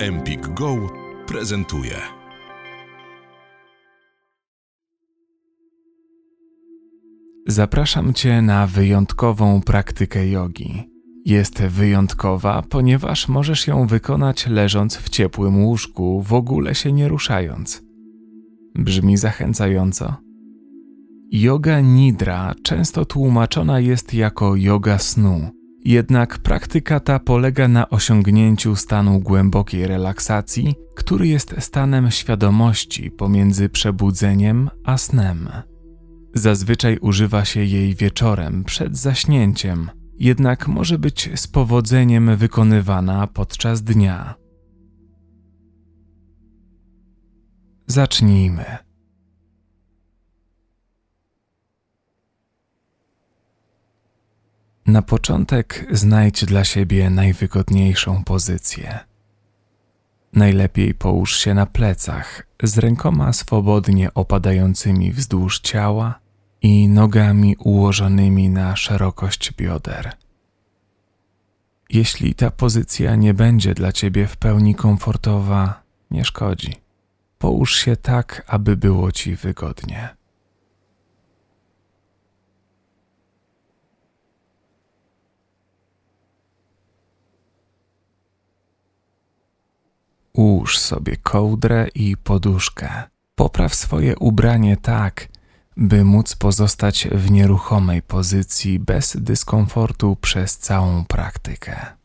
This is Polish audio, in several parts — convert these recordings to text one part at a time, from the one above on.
Empik Go prezentuje. Zapraszam Cię na wyjątkową praktykę jogi. Jest wyjątkowa, ponieważ możesz ją wykonać leżąc w ciepłym łóżku, w ogóle się nie ruszając. Brzmi zachęcająco. Yoga nidra często tłumaczona jest jako yoga snu jednak praktyka ta polega na osiągnięciu stanu głębokiej relaksacji, który jest stanem świadomości pomiędzy przebudzeniem a snem. Zazwyczaj używa się jej wieczorem przed zaśnięciem, jednak może być z powodzeniem wykonywana podczas dnia. Zacznijmy. Na początek znajdź dla siebie najwygodniejszą pozycję. Najlepiej połóż się na plecach, z rękoma swobodnie opadającymi wzdłuż ciała i nogami ułożonymi na szerokość bioder. Jeśli ta pozycja nie będzie dla ciebie w pełni komfortowa, nie szkodzi. Połóż się tak, aby było ci wygodnie. Ułóż sobie kołdrę i poduszkę. Popraw swoje ubranie tak, by móc pozostać w nieruchomej pozycji bez dyskomfortu przez całą praktykę.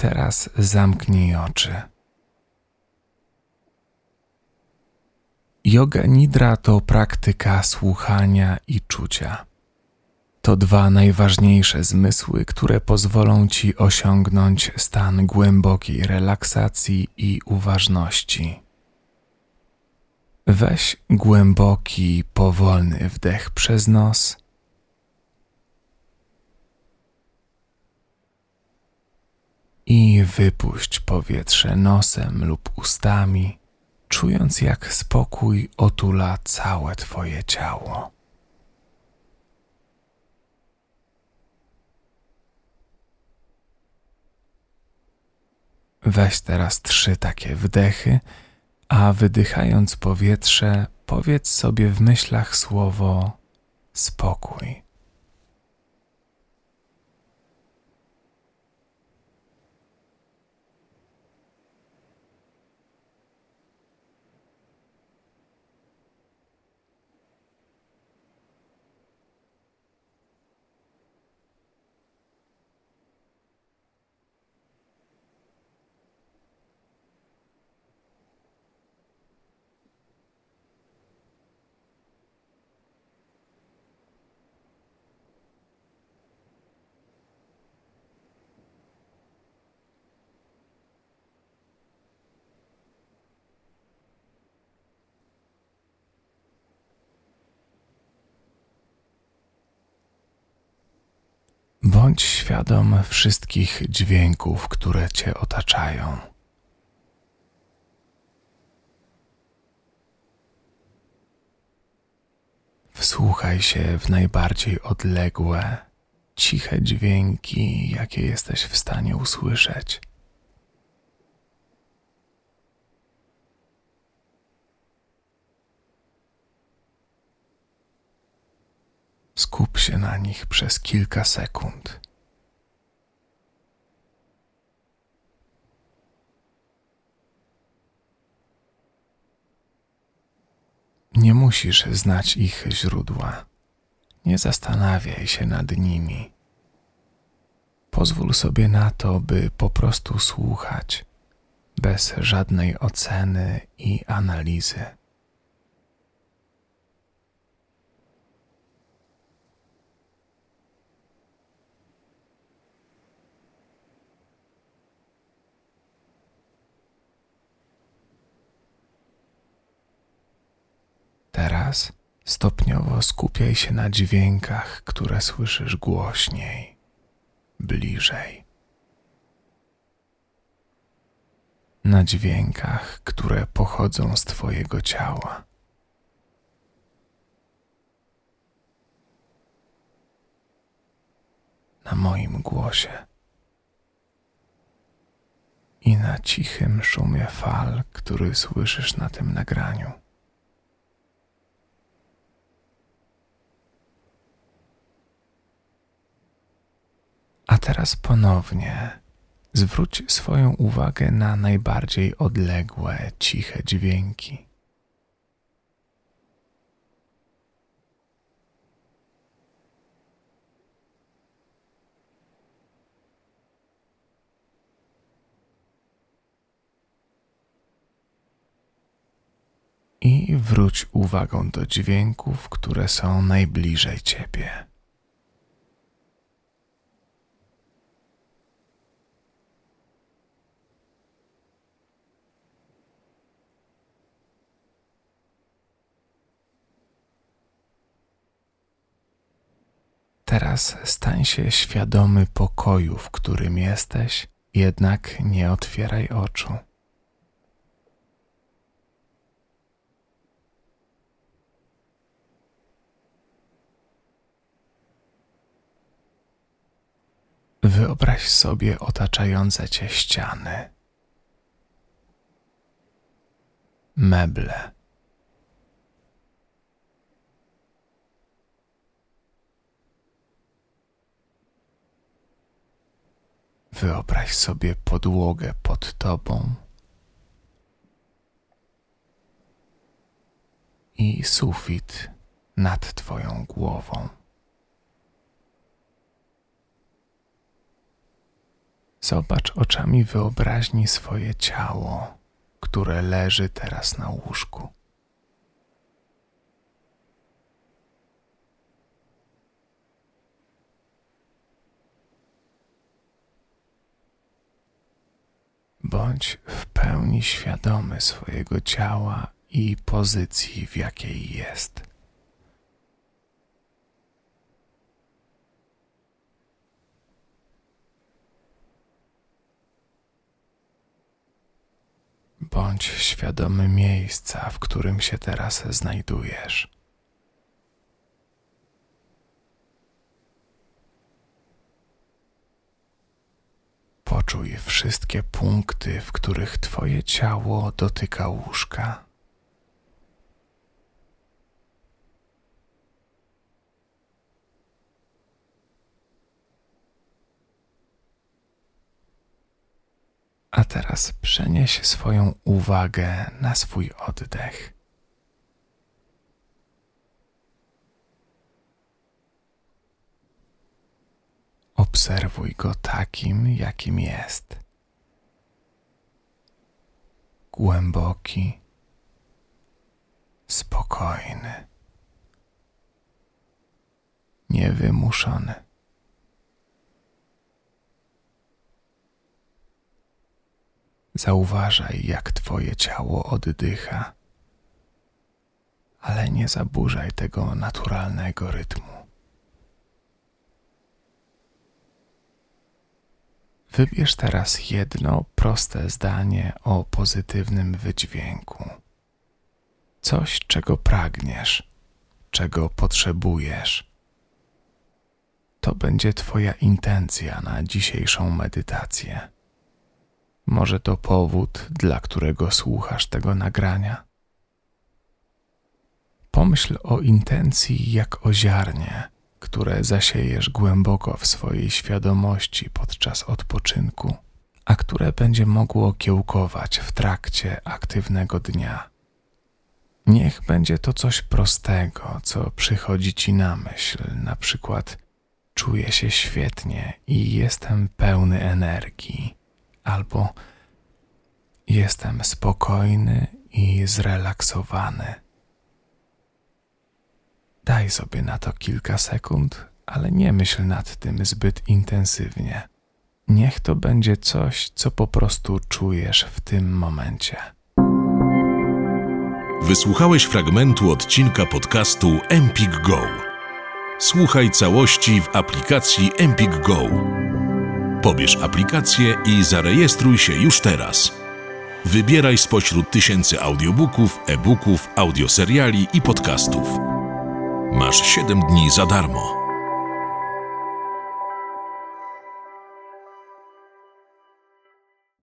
Teraz zamknij oczy. Yoga Nidra to praktyka słuchania i czucia. To dwa najważniejsze zmysły, które pozwolą ci osiągnąć stan głębokiej relaksacji i uważności. Weź głęboki, powolny wdech przez nos i wypuść powietrze nosem lub ustami, czując jak spokój otula całe Twoje ciało. Weź teraz trzy takie wdechy, a wydychając powietrze, powiedz sobie w myślach słowo spokój. Bądź świadom wszystkich dźwięków, które Cię otaczają. Wsłuchaj się w najbardziej odległe, ciche dźwięki, jakie jesteś w stanie usłyszeć. Skup się na nich przez kilka sekund. Nie musisz znać ich źródła. Nie zastanawiaj się nad nimi. Pozwól sobie na to, by po prostu słuchać, bez żadnej oceny i analizy. teraz stopniowo skupiaj się na dźwiękach, które słyszysz głośniej, bliżej. Na dźwiękach, które pochodzą z Twojego ciała. Na moim głosie i na cichym szumie fal, który słyszysz na tym nagraniu. Teraz ponownie zwróć swoją uwagę na najbardziej odległe, ciche dźwięki. I wróć uwagą do dźwięków, które są najbliżej ciebie. Teraz stań się świadomy pokoju, w którym jesteś, jednak nie otwieraj oczu. Wyobraź sobie otaczające cię ściany, meble Wyobraź sobie podłogę pod tobą i sufit nad twoją głową. Zobacz oczami wyobraźni swoje ciało, które leży teraz na łóżku. Bądź w pełni świadomy swojego ciała i pozycji, w jakiej jest. Bądź świadomy miejsca, w którym się teraz znajdujesz. Poczuj wszystkie punkty, w których Twoje ciało dotyka łóżka. A teraz przenieś swoją uwagę na swój oddech. Obserwuj go takim, jakim jest. Głęboki, spokojny, niewymuszony. Zauważaj, jak Twoje ciało oddycha, ale nie zaburzaj tego naturalnego rytmu. Wybierz teraz jedno proste zdanie o pozytywnym wydźwięku. Coś, czego pragniesz, czego potrzebujesz. To będzie Twoja intencja na dzisiejszą medytację. Może to powód, dla którego słuchasz tego nagrania. Pomyśl o intencji jak o ziarnie które zasiejesz głęboko w swojej świadomości podczas odpoczynku, a które będzie mogło kiełkować w trakcie aktywnego dnia. Niech będzie to coś prostego, co przychodzi ci na myśl, na przykład czuję się świetnie i jestem pełny energii, albo jestem spokojny i zrelaksowany. Daj sobie na to kilka sekund, ale nie myśl nad tym zbyt intensywnie. Niech to będzie coś, co po prostu czujesz w tym momencie. Wysłuchałeś fragmentu odcinka podcastu Empik Go. Słuchaj całości w aplikacji Empik Go. Pobierz aplikację i zarejestruj się już teraz. Wybieraj spośród tysięcy audiobooków, e-booków, audioseriali i podcastów. Masz 7 dni za darmo.